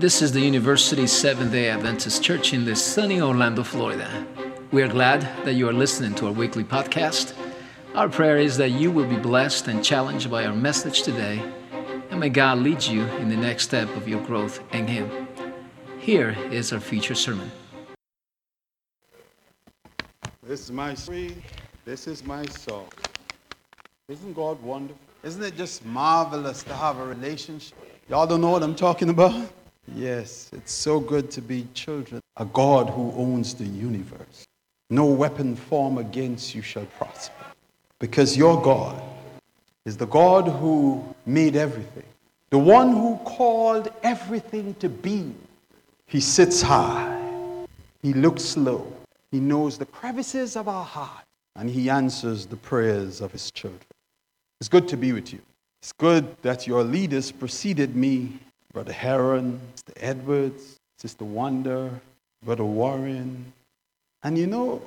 This is the University Seventh day Adventist Church in the sunny Orlando, Florida. We are glad that you are listening to our weekly podcast. Our prayer is that you will be blessed and challenged by our message today, and may God lead you in the next step of your growth in Him. Here is our feature sermon. This is my story. This is my song. Isn't God wonderful? Isn't it just marvelous to have a relationship? Y'all don't know what I'm talking about? Yes, it's so good to be children. A God who owns the universe. No weapon formed against you shall prosper. Because your God is the God who made everything, the one who called everything to be. He sits high, he looks low, he knows the crevices of our heart, and he answers the prayers of his children. It's good to be with you. It's good that your leaders preceded me Brother Heron, Mr. Edwards, Sister Wonder, Brother Warren. And you know,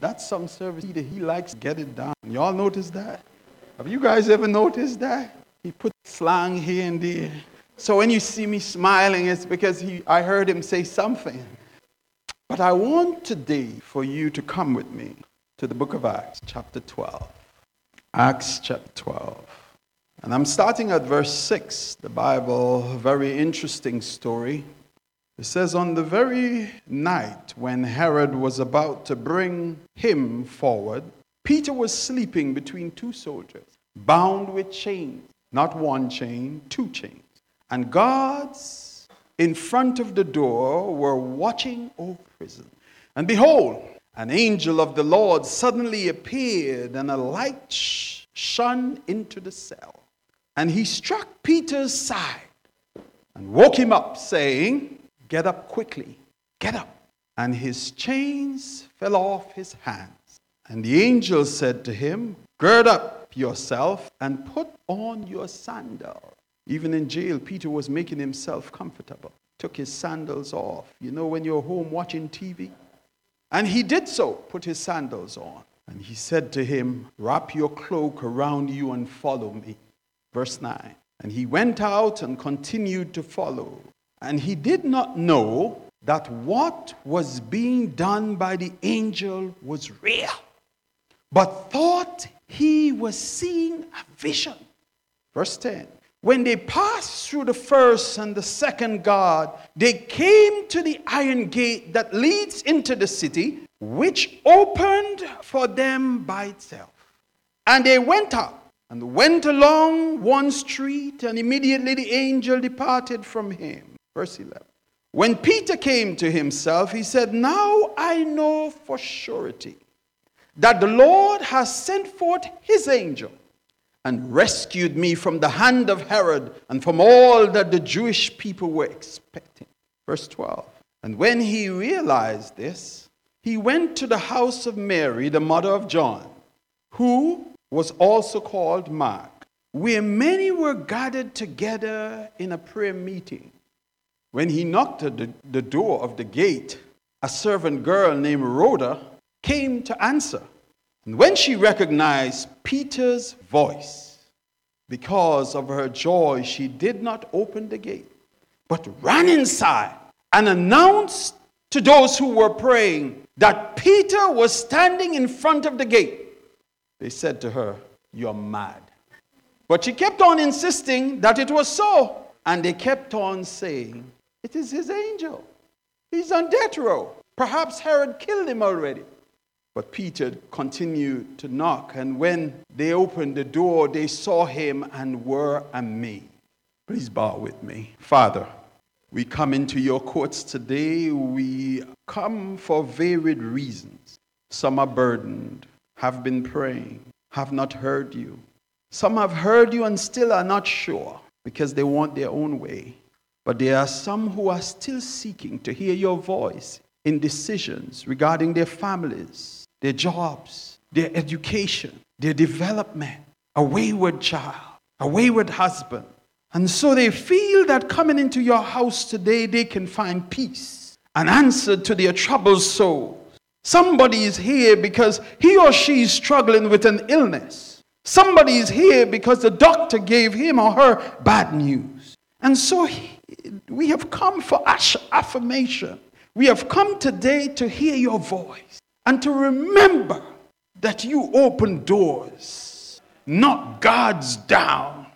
that's some service that he likes to get it down. Y'all notice that? Have you guys ever noticed that? He put slang here and there. So when you see me smiling, it's because he, I heard him say something. But I want today for you to come with me to the book of Acts, chapter 12. Acts chapter 12. And I'm starting at verse 6. The Bible, very interesting story. It says, On the very night when Herod was about to bring him forward, Peter was sleeping between two soldiers, bound with chains. Not one chain, two chains. And guards in front of the door were watching over prison. And behold, an angel of the Lord suddenly appeared, and a light shone into the cell. And he struck Peter's side and woke him up, saying, Get up quickly, get up. And his chains fell off his hands. And the angel said to him, Gird up yourself and put on your sandal. Even in jail, Peter was making himself comfortable. Took his sandals off. You know, when you're home watching TV? And he did so, put his sandals on. And he said to him, Wrap your cloak around you and follow me. Verse 9. And he went out and continued to follow. And he did not know that what was being done by the angel was real, but thought he was seeing a vision. Verse 10. When they passed through the first and the second guard, they came to the iron gate that leads into the city, which opened for them by itself. And they went out and went along one street, and immediately the angel departed from him. Verse 11. When Peter came to himself, he said, Now I know for surety that the Lord has sent forth his angel and rescued me from the hand of Herod and from all that the Jewish people were expecting. Verse 12. And when he realized this, he went to the house of Mary, the mother of John, who was also called Mark, where many were gathered together in a prayer meeting. When he knocked at the, the door of the gate, a servant girl named Rhoda came to answer. And when she recognized Peter's voice, because of her joy, she did not open the gate, but ran inside and announced to those who were praying that Peter was standing in front of the gate. They said to her, You're mad. But she kept on insisting that it was so. And they kept on saying, It is his angel. He's on death row. Perhaps Herod killed him already. But Peter continued to knock, and when they opened the door, they saw him and were amazed. Please bow with me. Father, we come into your courts today. We come for varied reasons. Some are burdened, have been praying, have not heard you. Some have heard you and still are not sure because they want their own way. But there are some who are still seeking to hear your voice in decisions regarding their families, their jobs, their education, their development, a wayward child, a wayward husband. And so they feel that coming into your house today, they can find peace, an answer to their troubled soul, Somebody is here because he or she is struggling with an illness. Somebody is here because the doctor gave him or her bad news. And so we have come for affirmation. We have come today to hear your voice and to remember that you open doors, not guards down.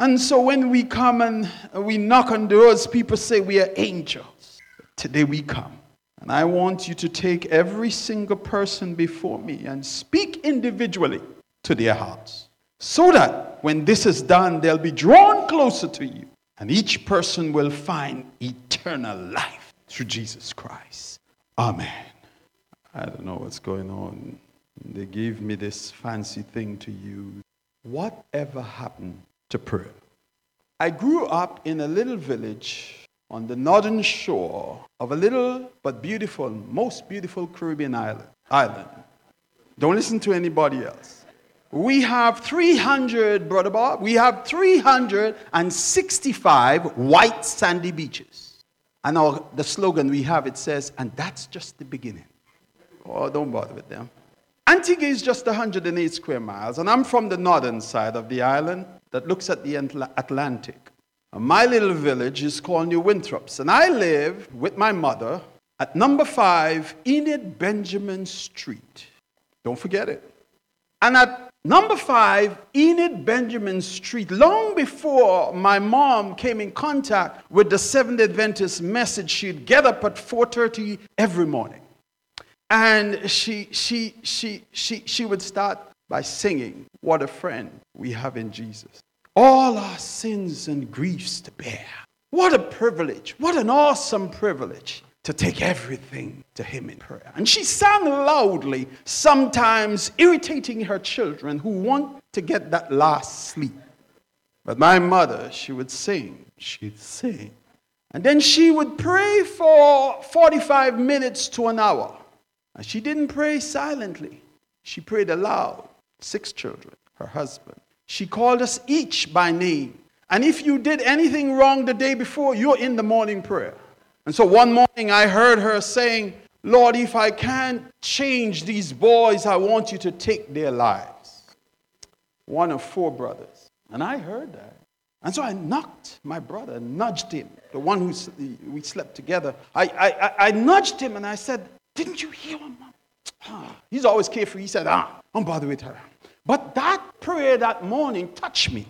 And so when we come and we knock on doors, people say we are angels. Today we come. And I want you to take every single person before me and speak individually to their hearts. So that when this is done, they'll be drawn closer to you. And each person will find eternal life through Jesus Christ. Amen. I don't know what's going on. They gave me this fancy thing to use. Whatever happened to prayer? I grew up in a little village on the northern shore of a little but beautiful, most beautiful Caribbean island. island. Don't listen to anybody else. We have 300, Brother Bob, we have 365 white sandy beaches. And our, the slogan we have, it says, and that's just the beginning. Oh, don't bother with them. Antigua is just 108 square miles, and I'm from the northern side of the island that looks at the Atlantic. My little village is called New Winthorpes, and I live with my mother at number five Enid Benjamin Street. Don't forget it. And at number five Enid Benjamin Street, long before my mom came in contact with the Seventh Adventist message, she'd get up at 4:30 every morning, and she she she she she would start by singing, "What a friend we have in Jesus." All our sins and griefs to bear. What a privilege. What an awesome privilege to take everything to Him in prayer. And she sang loudly, sometimes irritating her children who want to get that last sleep. But my mother, she would sing, she'd sing. And then she would pray for 45 minutes to an hour. And she didn't pray silently, she prayed aloud. Six children, her husband, she called us each by name. And if you did anything wrong the day before, you're in the morning prayer. And so one morning I heard her saying, Lord, if I can't change these boys, I want you to take their lives. One of four brothers. And I heard that. And so I knocked my brother, nudged him, the one who we slept together. I, I, I nudged him and I said, Didn't you hear him, mom? Ah. He's always carefree. He said, Ah, don't bother with her. But that prayer that morning touched me.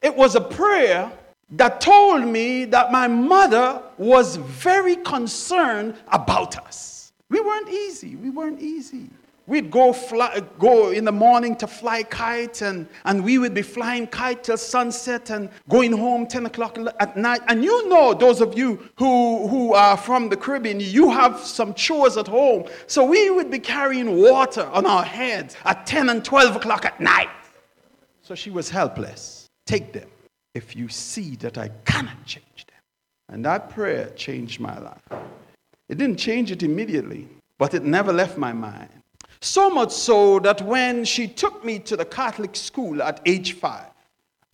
It was a prayer that told me that my mother was very concerned about us. We weren't easy. We weren't easy. We'd go, fly, go in the morning to fly kites, and, and we would be flying kite till sunset and going home 10 o'clock at night. And you know, those of you who, who are from the Caribbean, you have some chores at home. So we would be carrying water on our heads at 10 and 12 o'clock at night. So she was helpless. Take them if you see that I cannot change them. And that prayer changed my life. It didn't change it immediately, but it never left my mind. So much so that when she took me to the Catholic school at age five,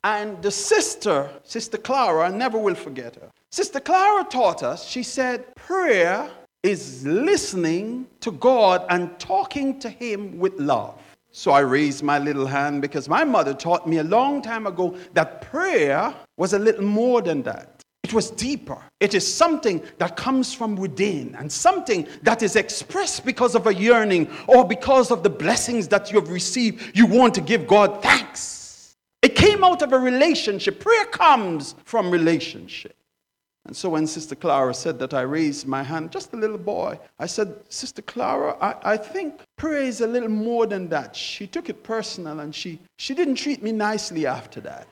and the sister, Sister Clara, I never will forget her. Sister Clara taught us, she said, prayer is listening to God and talking to Him with love. So I raised my little hand because my mother taught me a long time ago that prayer was a little more than that. It was deeper. It is something that comes from within and something that is expressed because of a yearning or because of the blessings that you have received. You want to give God thanks. It came out of a relationship. Prayer comes from relationship. And so when Sister Clara said that, I raised my hand, just a little boy. I said, Sister Clara, I, I think prayer is a little more than that. She took it personal and she, she didn't treat me nicely after that.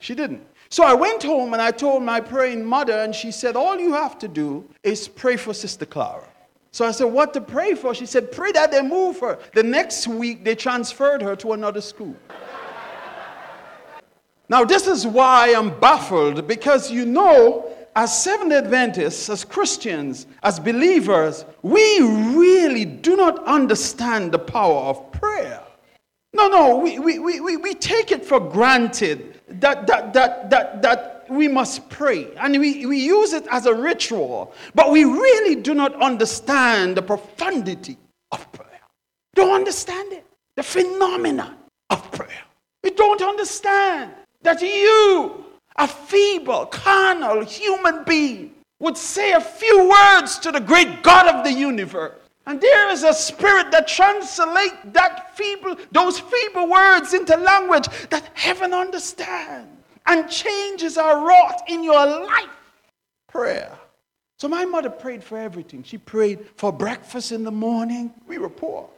She didn't. So I went home and I told my praying mother, and she said, All you have to do is pray for Sister Clara. So I said, What to pray for? She said, Pray that they move her. The next week, they transferred her to another school. now, this is why I'm baffled because you know, as Seventh Adventists, as Christians, as believers, we really do not understand the power of prayer. No, no, we, we, we, we take it for granted that, that, that, that, that we must pray. And we, we use it as a ritual. But we really do not understand the profundity of prayer. Don't understand it. The phenomenon of prayer. We don't understand that you, a feeble, carnal human being would say a few words to the great God of the universe. And there is a spirit that translates that feeble, those feeble words into language that heaven understands and changes are wrought in your life. Prayer. So my mother prayed for everything. She prayed for breakfast in the morning. We were poor.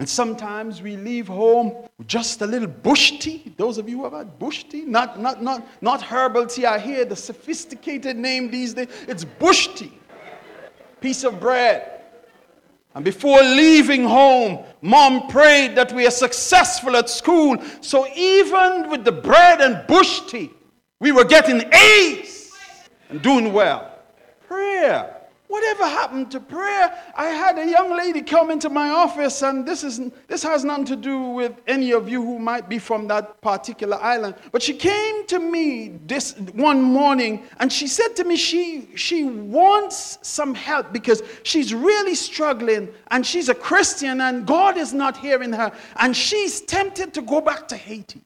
And sometimes we leave home with just a little bush tea. Those of you who have had bush tea, not, not, not, not herbal tea. I hear the sophisticated name these days. It's bush tea. Piece of bread. And before leaving home, mom prayed that we are successful at school. So even with the bread and bush tea, we were getting A's and doing well. Prayer. Whatever happened to prayer? I had a young lady come into my office, and this, is, this has nothing to do with any of you who might be from that particular island. But she came to me this one morning, and she said to me she, she wants some help because she's really struggling, and she's a Christian, and God is not hearing her, and she's tempted to go back to Haiti.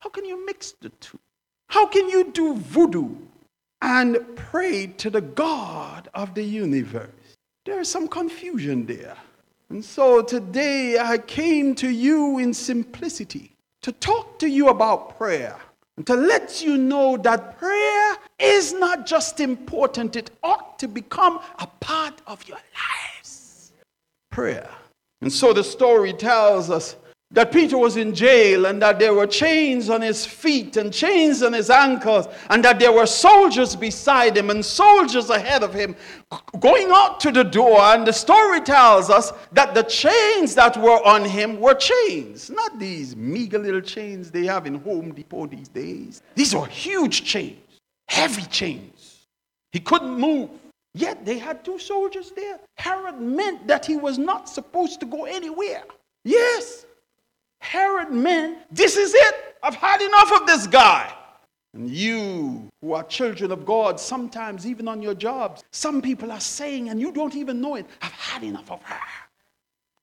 How can you mix the two? How can you do voodoo and prayed to the God of the universe. There is some confusion there. And so today I came to you in simplicity to talk to you about prayer and to let you know that prayer is not just important, it ought to become a part of your lives. Prayer. And so the story tells us that Peter was in jail and that there were chains on his feet and chains on his ankles and that there were soldiers beside him and soldiers ahead of him going out to the door. And the story tells us that the chains that were on him were chains, not these meager little chains they have in Home Depot these days. These were huge chains, heavy chains. He couldn't move. Yet they had two soldiers there. Herod meant that he was not supposed to go anywhere. Yes, Herod meant, this is it. I've had enough of this guy. And you who are children of God, sometimes even on your jobs, some people are saying, and you don't even know it, I've had enough of her.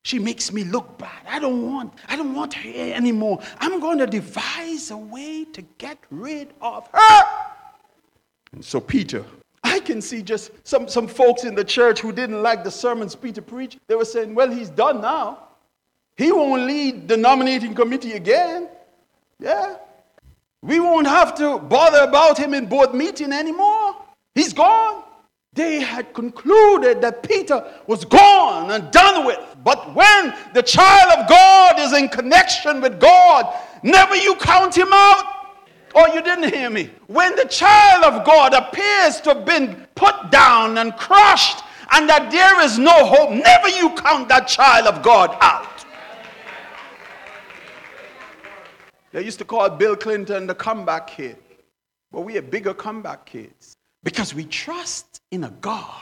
She makes me look bad. I don't want, I don't want her anymore. I'm going to devise a way to get rid of her. And so Peter, I can see just some, some folks in the church who didn't like the sermons Peter preached. They were saying, well, he's done now. He won't lead the nominating committee again. Yeah. We won't have to bother about him in board meeting anymore. He's gone. They had concluded that Peter was gone and done with. But when the child of God is in connection with God, never you count him out. Oh, you didn't hear me. When the child of God appears to have been put down and crushed, and that there is no hope, never you count that child of God out. They used to call Bill Clinton the comeback kid. But we are bigger comeback kids because we trust in a God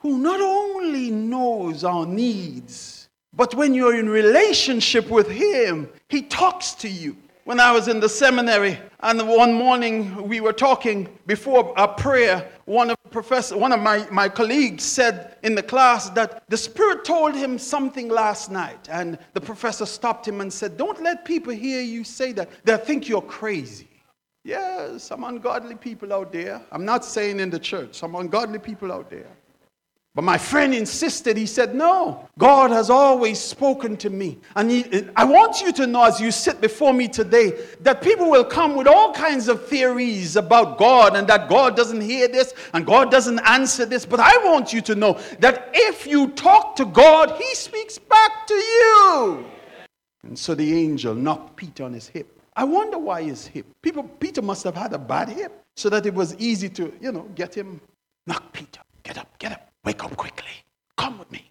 who not only knows our needs, but when you're in relationship with Him, He talks to you. When I was in the seminary, and one morning we were talking before a prayer, one of professor, one of my, my colleagues said in the class that the Spirit told him something last night. And the professor stopped him and said, Don't let people hear you say that. They'll think you're crazy. Yeah, some ungodly people out there. I'm not saying in the church, some ungodly people out there. But my friend insisted, he said, No, God has always spoken to me. And he, I want you to know as you sit before me today that people will come with all kinds of theories about God and that God doesn't hear this and God doesn't answer this. But I want you to know that if you talk to God, he speaks back to you. And so the angel knocked Peter on his hip. I wonder why his hip. People, Peter must have had a bad hip so that it was easy to, you know, get him. Knock Peter. Get up, get up. Wake up quickly. Come with me.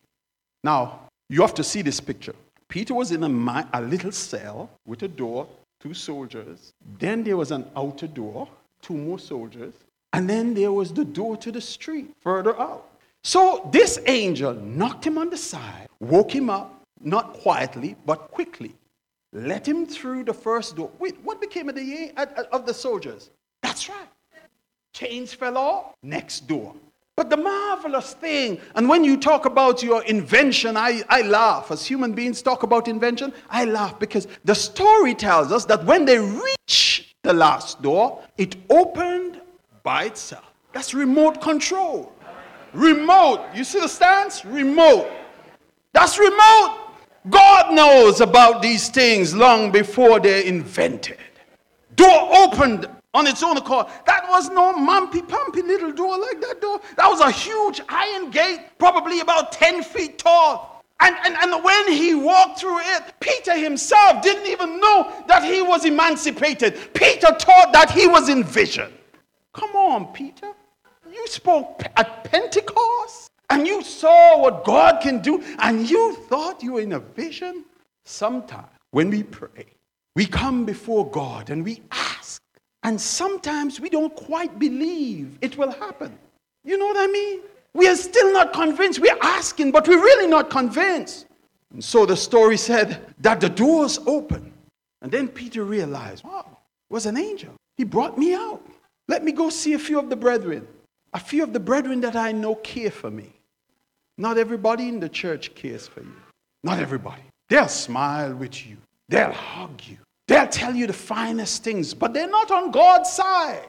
Now, you have to see this picture. Peter was in a, a little cell with a door, two soldiers. Then there was an outer door, two more soldiers. And then there was the door to the street further out. So this angel knocked him on the side, woke him up, not quietly, but quickly. Let him through the first door. Wait, what became of the, of the soldiers? That's right. Chains fell off. Next door. But the marvelous thing, and when you talk about your invention, I, I laugh. As human beings talk about invention, I laugh because the story tells us that when they reach the last door, it opened by itself. That's remote control. Remote. You see the stance? Remote. That's remote. God knows about these things long before they're invented. Door opened on its own accord. That was no mumpy pumpy little door like that door. That was a huge iron gate, probably about 10 feet tall. And, and, and when he walked through it, Peter himself didn't even know that he was emancipated. Peter thought that he was in vision. Come on, Peter. You spoke at Pentecost and you saw what God can do and you thought you were in a vision. Sometimes when we pray, we come before God and we ask. And sometimes we don't quite believe it will happen. You know what I mean? We are still not convinced. We're asking, but we're really not convinced. And so the story said that the doors opened. And then Peter realized, wow, it was an angel. He brought me out. Let me go see a few of the brethren. A few of the brethren that I know care for me. Not everybody in the church cares for you. Not everybody. They'll smile with you, they'll hug you, they'll tell you the finest things, but they're not on God's side.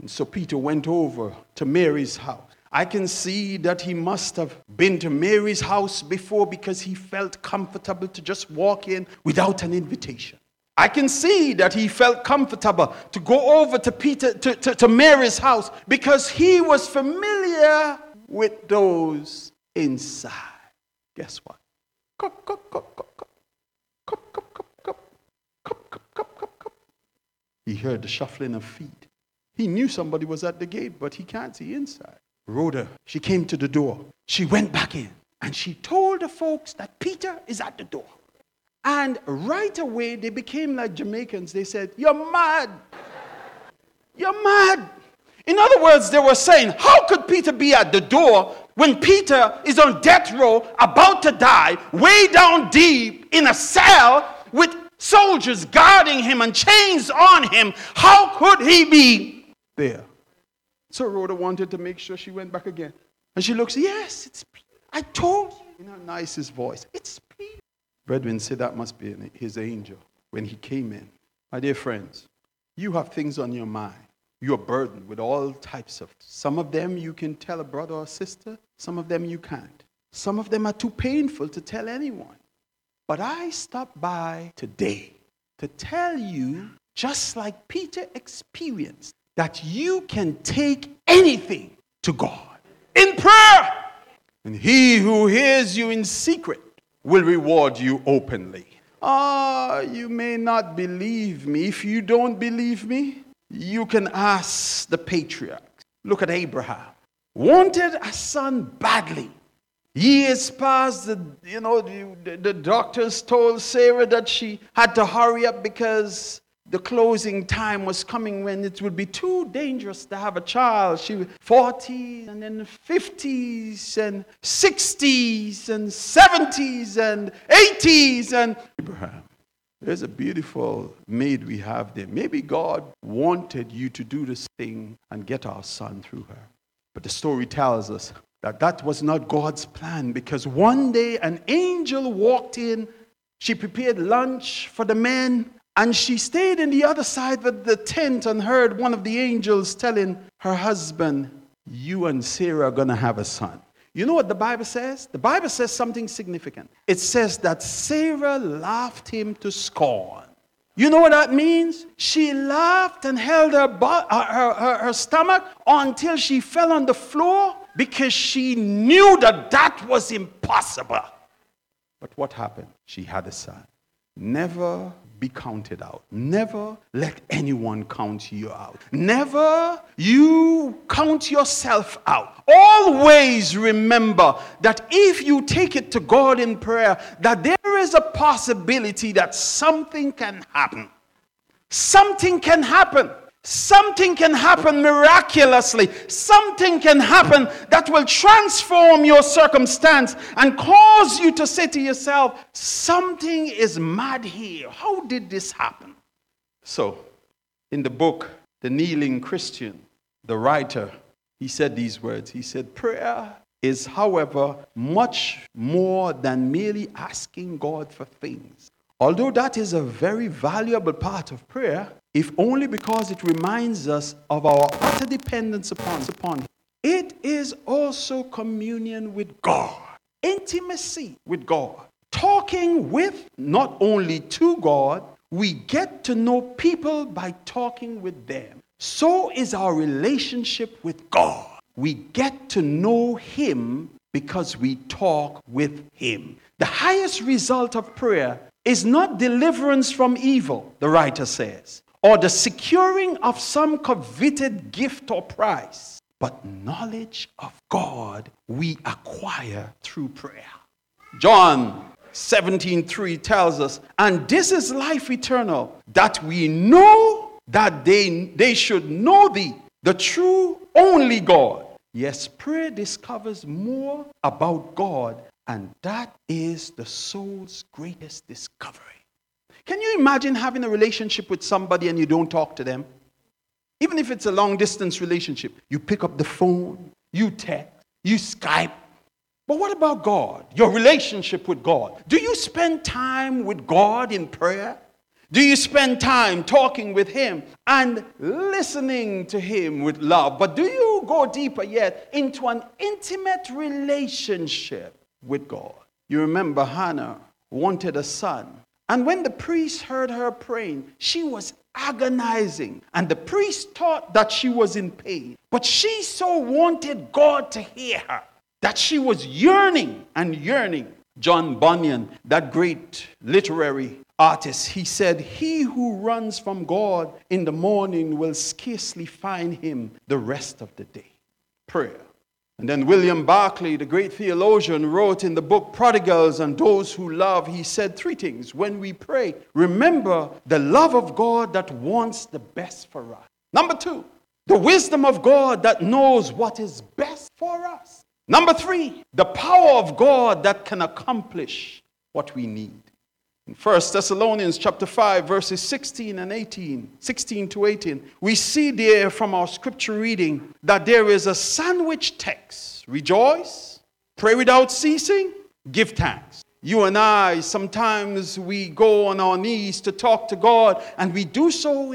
And so Peter went over to Mary's house. I can see that he must have been to Mary's house before because he felt comfortable to just walk in without an invitation. I can see that he felt comfortable to go over to Peter to, to, to Mary's house because he was familiar with those inside. Guess what? He heard the shuffling of feet. He knew somebody was at the gate, but he can't see inside. Rhoda, she came to the door. She went back in and she told the folks that Peter is at the door. And right away, they became like Jamaicans. They said, You're mad. You're mad. In other words, they were saying, How could Peter be at the door when Peter is on death row, about to die, way down deep in a cell with soldiers guarding him and chains on him? How could he be there? So Rhoda wanted to make sure she went back again. And she looks, Yes, it's. I told you in her nicest voice, It's Peter. Brethren say that must be his angel when he came in. My dear friends, you have things on your mind. You're burdened with all types of. Some of them you can tell a brother or sister, some of them you can't. Some of them are too painful to tell anyone. But I stopped by today to tell you, just like Peter experienced, that you can take anything to God in prayer. And he who hears you in secret will reward you openly. Ah, you may not believe me. If you don't believe me, you can ask the patriarchs. Look at Abraham. Wanted a son badly. Years passed, the, you know, the, the doctors told Sarah that she had to hurry up because the closing time was coming when it would be too dangerous to have a child. She was 40s and then 50s and 60s and 70s and 80s and Abraham. There's a beautiful maid we have there. Maybe God wanted you to do this thing and get our son through her. But the story tells us that that was not God's plan because one day an angel walked in. She prepared lunch for the men and she stayed in the other side of the tent and heard one of the angels telling her husband, You and Sarah are going to have a son. You know what the Bible says? The Bible says something significant. It says that Sarah laughed him to scorn. You know what that means? She laughed and held her, her, her, her stomach until she fell on the floor because she knew that that was impossible. But what happened? She had a son. Never be counted out. Never let anyone count you out. Never you count yourself out. Always remember that if you take it to God in prayer, that there is a possibility that something can happen. Something can happen. Something can happen miraculously. Something can happen that will transform your circumstance and cause you to say to yourself, Something is mad here. How did this happen? So, in the book, The Kneeling Christian, the writer, he said these words. He said, Prayer is, however, much more than merely asking God for things. Although that is a very valuable part of prayer, if only because it reminds us of our utter dependence upon, upon Him. It is also communion with God, intimacy with God, talking with, not only to God, we get to know people by talking with them. So is our relationship with God. We get to know Him because we talk with Him. The highest result of prayer is not deliverance from evil, the writer says, or the securing of some coveted gift or prize, but knowledge of God we acquire through prayer. John 17:3 tells us, and this is life eternal, that we know that they, they should know thee, the true only God. Yes, prayer discovers more about God, and that is the soul's greatest discovery. Can you imagine having a relationship with somebody and you don't talk to them? Even if it's a long distance relationship, you pick up the phone, you text, you Skype. But what about God? Your relationship with God. Do you spend time with God in prayer? Do you spend time talking with Him and listening to Him with love? But do you go deeper yet into an intimate relationship with God? You remember Hannah wanted a son. And when the priest heard her praying, she was agonizing. And the priest thought that she was in pain. But she so wanted God to hear her that she was yearning and yearning. John Bunyan, that great literary artist, he said, He who runs from God in the morning will scarcely find him the rest of the day. Prayer. And then William Barclay, the great theologian, wrote in the book Prodigals and Those Who Love, he said three things. When we pray, remember the love of God that wants the best for us. Number two, the wisdom of God that knows what is best for us. Number three, the power of God that can accomplish what we need. In 1 Thessalonians chapter 5, verses 16 and 18, 16 to 18, we see there from our scripture reading that there is a sandwich text. Rejoice, pray without ceasing, give thanks. You and I, sometimes we go on our knees to talk to God, and we do so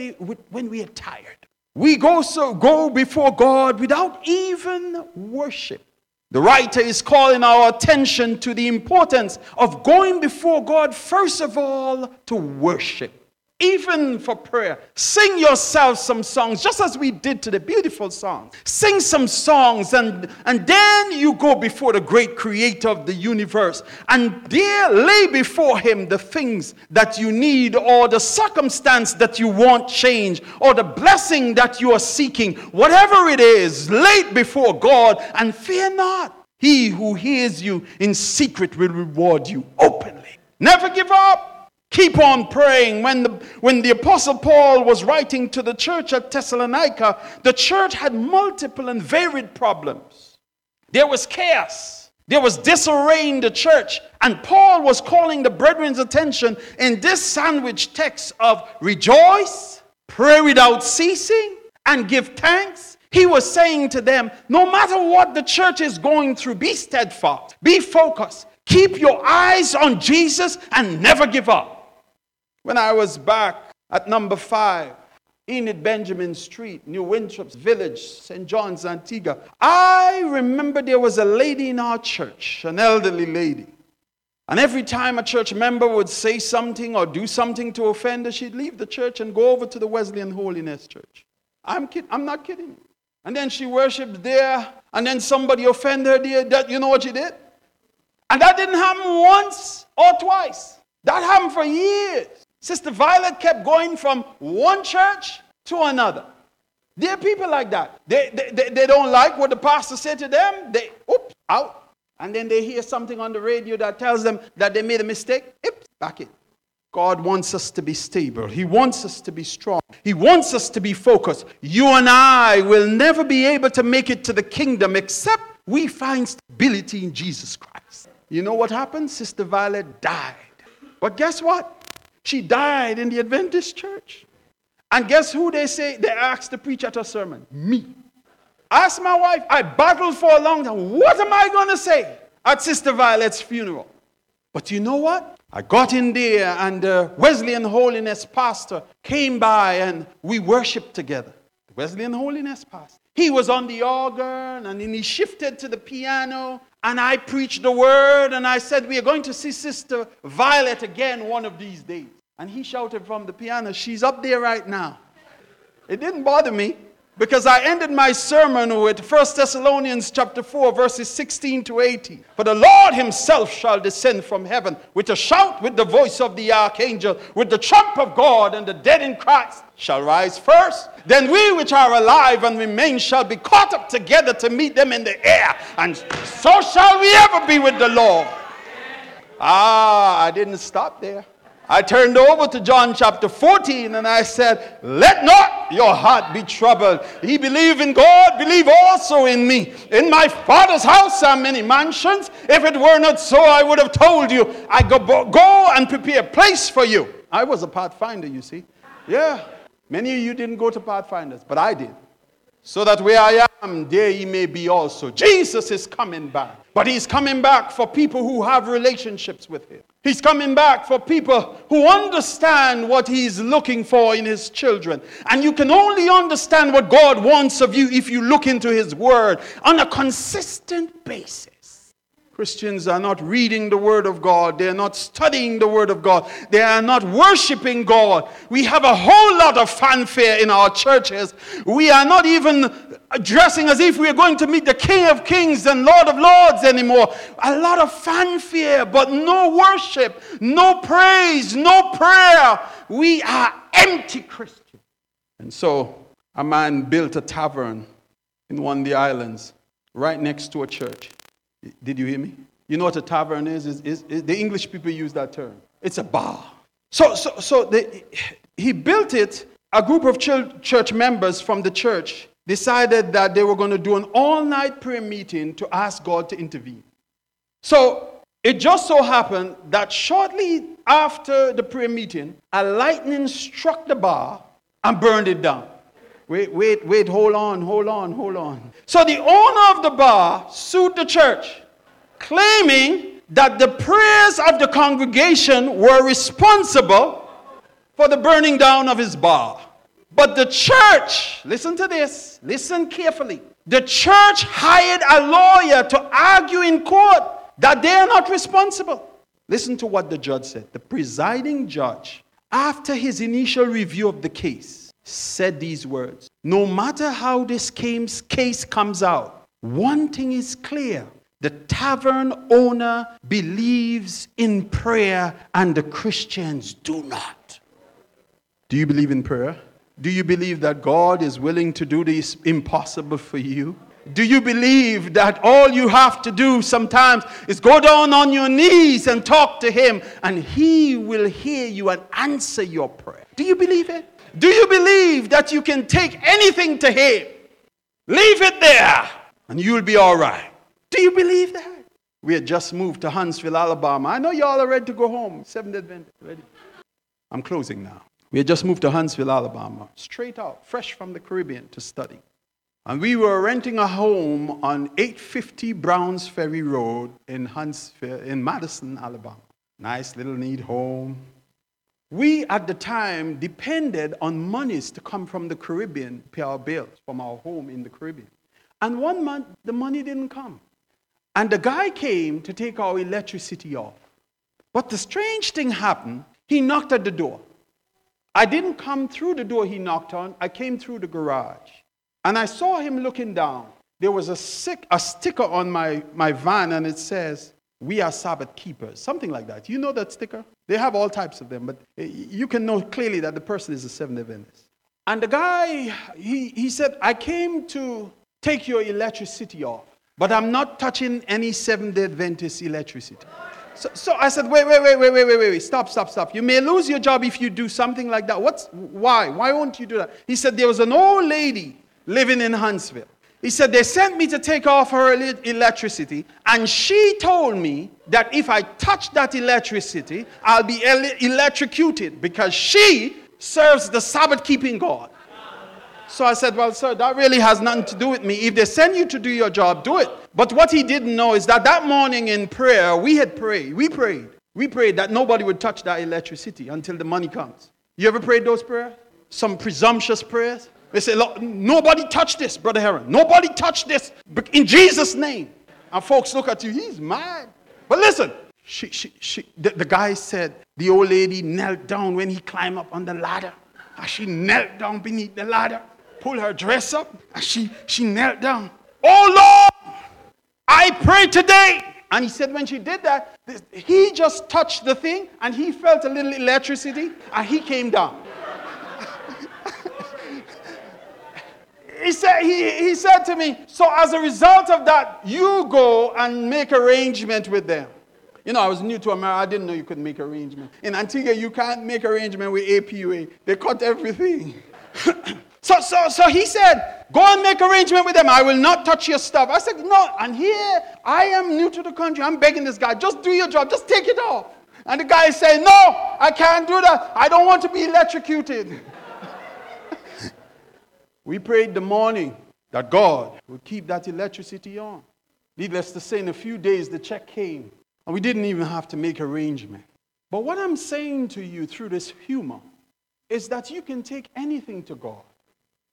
when we are tired. We go so go before God without even worship. The writer is calling our attention to the importance of going before God, first of all, to worship even for prayer. Sing yourself some songs, just as we did today. Beautiful songs. Sing some songs, and, and then you go before the great creator of the universe, and there lay before him the things that you need, or the circumstance that you want change, or the blessing that you are seeking. Whatever it is, lay it before God, and fear not. He who hears you in secret will reward you openly. Never give up. Keep on praying. When the, when the Apostle Paul was writing to the church at Thessalonica, the church had multiple and varied problems. There was chaos, there was disarray in the church, and Paul was calling the brethren's attention in this sandwich text of rejoice, pray without ceasing, and give thanks. He was saying to them, no matter what the church is going through, be steadfast, be focused, keep your eyes on Jesus, and never give up. When I was back at number five, Enid Benjamin Street, New Winthorpes Village, St. John's, Antigua, I remember there was a lady in our church, an elderly lady. And every time a church member would say something or do something to offend her, she'd leave the church and go over to the Wesleyan Holiness Church. I'm, kid- I'm not kidding. And then she worshiped there, and then somebody offended her there. That, you know what she did? And that didn't happen once or twice. That happened for years. Sister Violet kept going from one church to another. There are people like that. They, they, they, don't like what the pastor said to them. They, oops, out. And then they hear something on the radio that tells them that they made a mistake. Oops, back in. God wants us to be stable. He wants us to be strong. He wants us to be focused. You and I will never be able to make it to the kingdom except we find stability in Jesus Christ. You know what happened? Sister Violet died. But guess what? She died in the Adventist church. And guess who they say they asked to preach at a sermon? Me. Ask my wife, I battled for a long time. What am I going to say at Sister Violet's funeral? But you know what? I got in there, and the Wesleyan Holiness pastor came by, and we worshiped together. The Wesleyan Holiness pastor. He was on the organ, and then he shifted to the piano, and I preached the word, and I said, We are going to see Sister Violet again one of these days. And he shouted from the piano, She's up there right now. It didn't bother me because I ended my sermon with 1 Thessalonians chapter 4 verses 16 to 18. For the Lord himself shall descend from heaven with a shout with the voice of the archangel with the trump of God and the dead in Christ shall rise first. Then we which are alive and remain shall be caught up together to meet them in the air and so shall we ever be with the Lord. Ah, I didn't stop there. I turned over to John chapter 14 and I said, Let not your heart be troubled. He believe in God, believe also in me. In my father's house are many mansions. If it were not so, I would have told you. I go, go and prepare a place for you. I was a pathfinder, you see. Yeah. Many of you didn't go to pathfinders, but I did. So that where I am, there ye may be also. Jesus is coming back. But he's coming back for people who have relationships with him. He's coming back for people who understand what he's looking for in his children. And you can only understand what God wants of you if you look into his word on a consistent basis. Christians are not reading the Word of God. They're not studying the Word of God. They are not worshiping God. We have a whole lot of fanfare in our churches. We are not even dressing as if we are going to meet the King of Kings and Lord of Lords anymore. A lot of fanfare, but no worship, no praise, no prayer. We are empty Christians. And so a man built a tavern in one of the islands right next to a church. Did you hear me? You know what a tavern is? is, is, is the English people use that term. It's a bar. So, so, so the, he built it. A group of church members from the church decided that they were going to do an all night prayer meeting to ask God to intervene. So it just so happened that shortly after the prayer meeting, a lightning struck the bar and burned it down. Wait, wait, wait, hold on, hold on, hold on. So the owner of the bar sued the church, claiming that the prayers of the congregation were responsible for the burning down of his bar. But the church, listen to this, listen carefully. The church hired a lawyer to argue in court that they are not responsible. Listen to what the judge said. The presiding judge, after his initial review of the case, said these words No matter how this case comes out, one thing is clear. The tavern owner believes in prayer and the Christians do not. Do you believe in prayer? Do you believe that God is willing to do this impossible for you? Do you believe that all you have to do sometimes is go down on your knees and talk to Him and He will hear you and answer your prayer? Do you believe it? Do you believe that you can take anything to Him? Leave it there and you'll be all right. Do you believe that? We had just moved to Huntsville, Alabama. I know y'all are ready to go home. Seventh Adventist, ready? I'm closing now. We had just moved to Huntsville, Alabama, straight out, fresh from the Caribbean to study. And we were renting a home on 850 Browns Ferry Road in Huntsville, in Madison, Alabama. Nice little neat home, we at the time depended on monies to come from the Caribbean, pay our bills from our home in the Caribbean. And one month, the money didn't come. And the guy came to take our electricity off. But the strange thing happened. He knocked at the door. I didn't come through the door he knocked on, I came through the garage. And I saw him looking down. There was a, sick, a sticker on my, my van, and it says, We are Sabbath keepers. Something like that. You know that sticker? They have all types of them, but eh, you can know clearly that the person is a Seventh Adventist. And the guy, he, he said, I came to take your electricity off, but I'm not touching any Seventh day Adventist electricity. So, so I said, wait, wait, wait, wait, wait, wait, wait, stop, stop, stop. You may lose your job if you do something like that. What's, why? Why won't you do that? He said, there was an old lady living in Huntsville. He said, They sent me to take off her electricity, and she told me that if I touch that electricity, I'll be electrocuted because she serves the Sabbath keeping God. So I said, Well, sir, that really has nothing to do with me. If they send you to do your job, do it. But what he didn't know is that that morning in prayer, we had prayed. We prayed. We prayed that nobody would touch that electricity until the money comes. You ever prayed those prayers? Some presumptuous prayers? They say, Look, nobody touch this, Brother Heron. Nobody touch this in Jesus' name. And folks look at you, he's mad. But listen, she, she, she, the, the guy said the old lady knelt down when he climbed up on the ladder. And she knelt down beneath the ladder, pulled her dress up, and she, she knelt down. Oh Lord, I pray today. And he said when she did that, he just touched the thing and he felt a little electricity and he came down. He said, he, he said to me, So as a result of that, you go and make arrangement with them. You know, I was new to America. I didn't know you could make arrangement. In Antigua, you can't make arrangement with APUA. They cut everything. so, so, so he said, go and make arrangement with them. I will not touch your stuff. I said, no. And here, I am new to the country. I'm begging this guy, just do your job. Just take it off. And the guy said, no, I can't do that. I don't want to be electrocuted. we prayed the morning that God would keep that electricity on. Needless to say, in a few days, the check came. And we didn't even have to make arrangement. But what I'm saying to you through this humor is that you can take anything to God.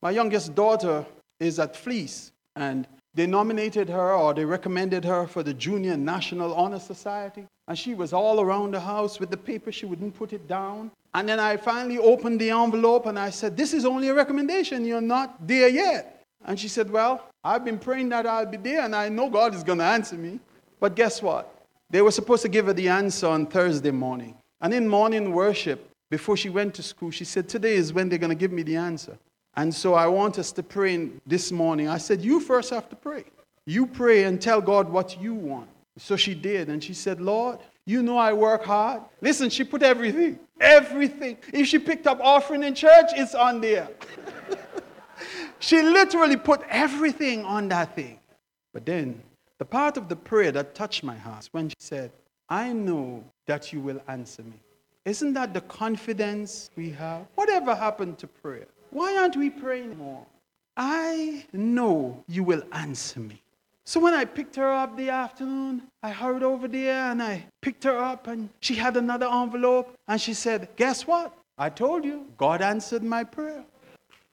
My youngest daughter is at Fleece, and they nominated her or they recommended her for the Junior National Honor Society. And she was all around the house with the paper, she wouldn't put it down. And then I finally opened the envelope and I said, This is only a recommendation, you're not there yet. And she said, Well, I've been praying that I'll be there, and I know God is going to answer me. But guess what? They were supposed to give her the answer on Thursday morning. And in morning worship, before she went to school, she said, Today is when they're going to give me the answer. And so I want us to pray this morning. I said, You first have to pray. You pray and tell God what you want. So she did. And she said, Lord, you know I work hard. Listen, she put everything, everything. If she picked up offering in church, it's on there. she literally put everything on that thing. But then the part of the prayer that touched my heart when she said, I know that you will answer me. Isn't that the confidence we have? Whatever happened to prayer? Why aren't we praying more? I know you will answer me. So when I picked her up the afternoon, I hurried over there and I picked her up and she had another envelope and she said, Guess what? I told you, God answered my prayer.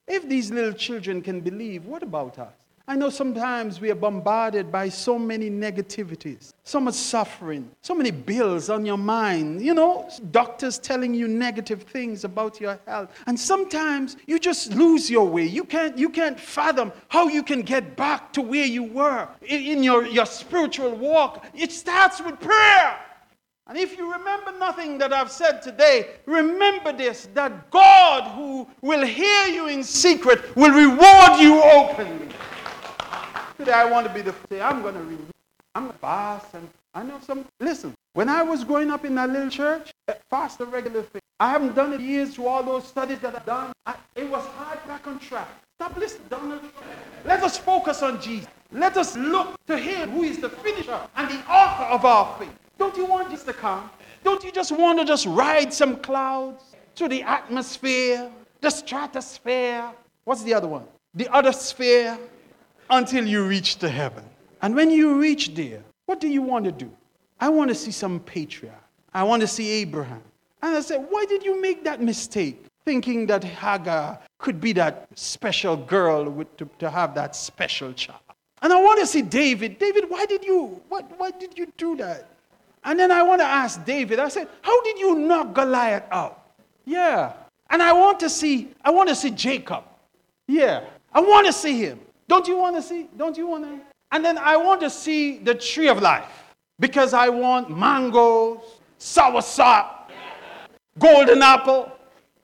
If these little children can believe, what about us? I know sometimes we are bombarded by so many negativities, so much suffering, so many bills on your mind. You know, doctors telling you negative things about your health. And sometimes you just lose your way. You can't, you can't fathom how you can get back to where you were in your, your spiritual walk. It starts with prayer. And if you remember nothing that I've said today, remember this that God, who will hear you in secret, will reward you openly. Today I want to be the say, I'm going to read. I'm going boss. And I know some. Listen, when I was growing up in that little church, fast a regular thing. I haven't done it years through all those studies that I've done. I, it was hard back on track. Stop listening, Donald Let us focus on Jesus. Let us look to Him who is the finisher and the author of our faith. Don't you want this to come? Don't you just want to just ride some clouds through the atmosphere, the stratosphere? What's the other one? The other sphere until you reach to heaven. And when you reach there, what do you want to do? I want to see some patriarch. I want to see Abraham. And I said, Why did you make that mistake? Thinking that Hagar could be that special girl with, to, to have that special child. And I want to see David. David, why did you what, why did you do that? And then I want to ask David, I said, How did you knock Goliath out? Yeah. And I want to see, I want to see Jacob. Yeah. I want to see him. Don't you want to see? Don't you want to? And then I want to see the tree of life because I want mangoes, soursop, golden apple.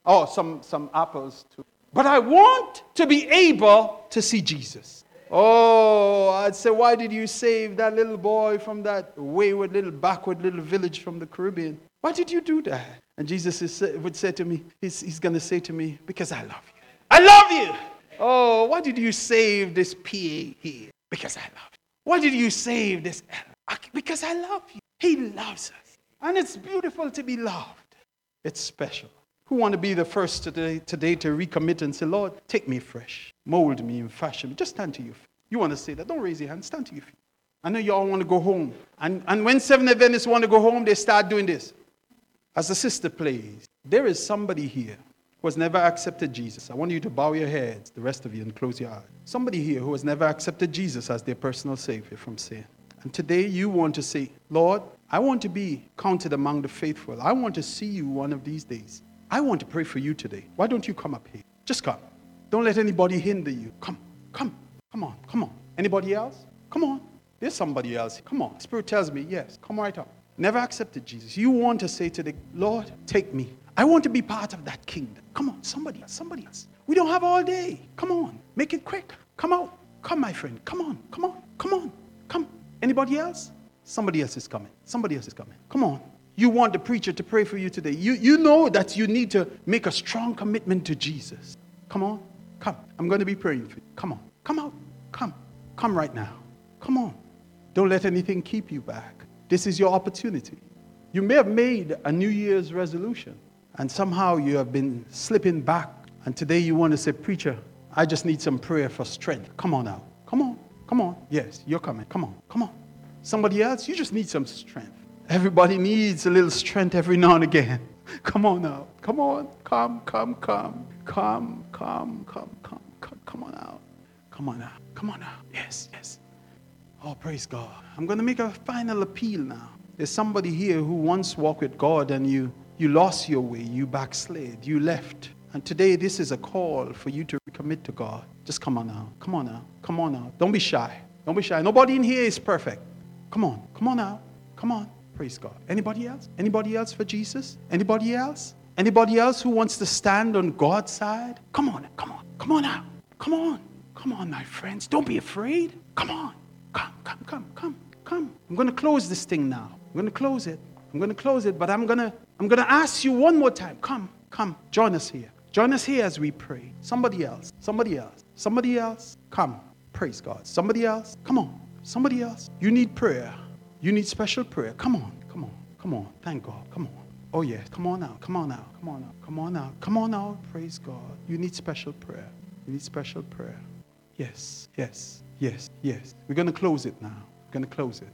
Oh, some, some apples too. But I want to be able to see Jesus. Oh, I'd say, why did you save that little boy from that wayward little backward little village from the Caribbean? Why did you do that? And Jesus is, would say to me, he's, he's going to say to me, because I love you. I love you. Oh, why did you save this PA here? Because I love you. Why did you save this? Because I love you. He loves us. And it's beautiful to be loved. It's special. Who want to be the first today, today to recommit and say, Lord, take me fresh, mold me and fashion me. Just stand to your feet. You want to say that? Don't raise your hand. Stand to your feet. I know you all want to go home. And, and when Seven Adventists want to go home, they start doing this. As the sister plays, there is somebody here who has never accepted Jesus. I want you to bow your heads, the rest of you, and close your eyes. Somebody here who has never accepted Jesus as their personal Savior from sin. And today you want to say, Lord, I want to be counted among the faithful. I want to see you one of these days. I want to pray for you today. Why don't you come up here? Just come. Don't let anybody hinder you. Come, come, come on, come on. Anybody else? Come on. There's somebody else. Come on. Spirit tells me, yes, come right up. Never accepted Jesus. You want to say to the Lord, take me. I want to be part of that kingdom. Come on, somebody somebody else. We don't have all day. Come on, make it quick. Come out. Come, my friend. Come on, come on, come on, come. Anybody else? Somebody else is coming. Somebody else is coming. Come on. You want the preacher to pray for you today. You, you know that you need to make a strong commitment to Jesus. Come on. Come. I'm going to be praying for you. Come on. Come out. Come. Come right now. Come on. Don't let anything keep you back. This is your opportunity. You may have made a New Year's resolution and somehow you have been slipping back. And today you want to say, Preacher, I just need some prayer for strength. Come on now. Come on. Come on. Yes, you're coming. Come on. Come on. Somebody else, you just need some strength. Everybody needs a little strength every now and again. Come on now. Come on. Come, come, come. Come, come, come, come, come, come on out. Come on out. Come on out. Yes, yes. Oh, praise God. I'm going to make a final appeal now. There's somebody here who once walked with God and you, you lost your way, you backslid, you left. And today, this is a call for you to recommit to God. Just come on now. Come on now. Come on now. Don't be shy. Don't be shy. Nobody in here is perfect. Come on. Come on now. Come on. Praise God. Anybody else? Anybody else for Jesus? Anybody else? Anybody else who wants to stand on God's side? Come on. Come on. Come on now. Come on. Come on, my friends. Don't be afraid. Come on. Come, come, come, come, come. I'm going to close this thing now. I'm going to close it. I'm going to close it, but I'm going to I'm going to ask you one more time. Come, come. Join us here. Join us here as we pray. Somebody else. Somebody else. Somebody else. Come. Praise God. Somebody else. Come on. Somebody else. You need prayer. You need special prayer. Come on. Come on. Come on. Thank God. Come on. Oh, yes. Come on now. Come on now. Come on now. Come on now. Come on now. Praise God. You need special prayer. You need special prayer. Yes. Yes. Yes, yes. We're going to close it now. We're going to close it.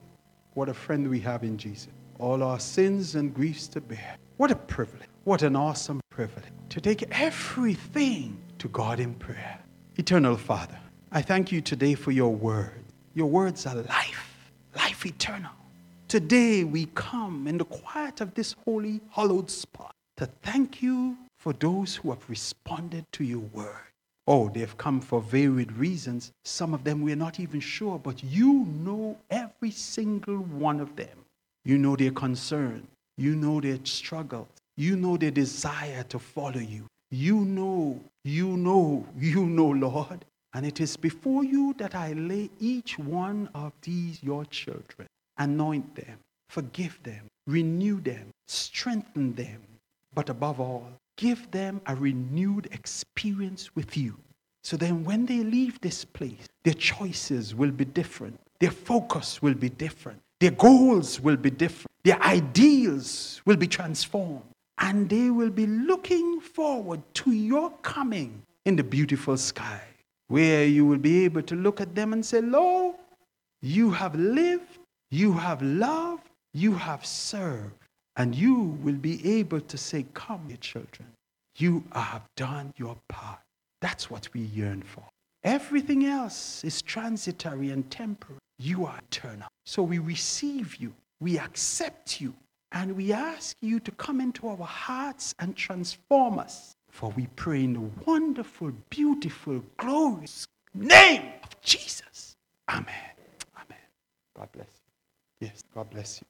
What a friend we have in Jesus. All our sins and griefs to bear. What a privilege. What an awesome privilege to take everything to God in prayer. Eternal Father, I thank you today for your word. Your words are life, life eternal. Today we come in the quiet of this holy, hallowed spot to thank you for those who have responded to your word. Oh, they've come for varied reasons. Some of them we're not even sure, but you know every single one of them. You know their concern. You know their struggles. You know their desire to follow you. You know, you know, you know, Lord. And it is before you that I lay each one of these, your children. Anoint them, forgive them, renew them, strengthen them. But above all, give them a renewed experience with you. So then, when they leave this place, their choices will be different, their focus will be different, their goals will be different, their ideals will be transformed, and they will be looking forward to your coming in the beautiful sky, where you will be able to look at them and say, Lord, you have lived, you have loved, you have served. And you will be able to say, Come, your children, you have done your part. That's what we yearn for. Everything else is transitory and temporary. You are eternal. So we receive you, we accept you, and we ask you to come into our hearts and transform us. For we pray in the wonderful, beautiful, glorious name of Jesus. Amen. Amen. God bless you. Yes, God bless you.